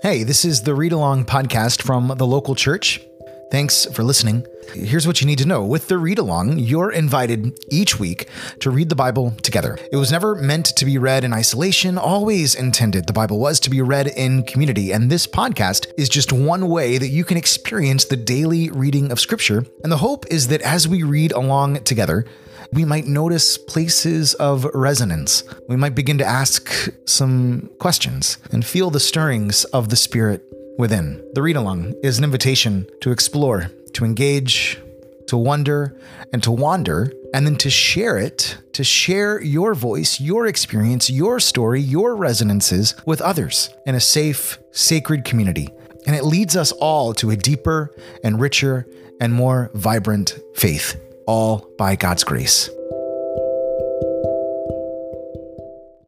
Hey, this is the Read Along podcast from the local church. Thanks for listening. Here's what you need to know. With the read along, you're invited each week to read the Bible together. It was never meant to be read in isolation, always intended the Bible was to be read in community. And this podcast is just one way that you can experience the daily reading of Scripture. And the hope is that as we read along together, we might notice places of resonance. We might begin to ask some questions and feel the stirrings of the Spirit within. The read along is an invitation to explore, to engage, to wonder, and to wander, and then to share it, to share your voice, your experience, your story, your resonances with others in a safe, sacred community. And it leads us all to a deeper and richer and more vibrant faith, all by God's grace.